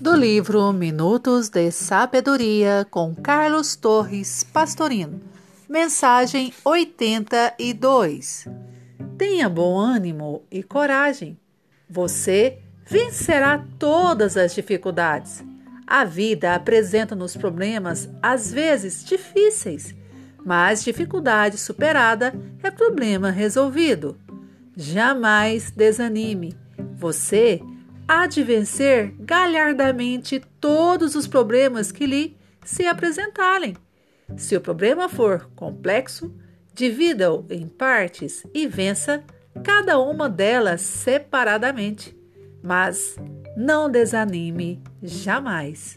do livro Minutos de Sabedoria com Carlos Torres Pastorino. Mensagem 82. Tenha bom ânimo e coragem. Você vencerá todas as dificuldades. A vida apresenta-nos problemas às vezes difíceis, mas dificuldade superada é problema resolvido. Jamais desanime. Você há de vencer galhardamente todos os problemas que lhe se apresentarem. Se o problema for complexo, divida-o em partes e vença cada uma delas separadamente. Mas não desanime jamais.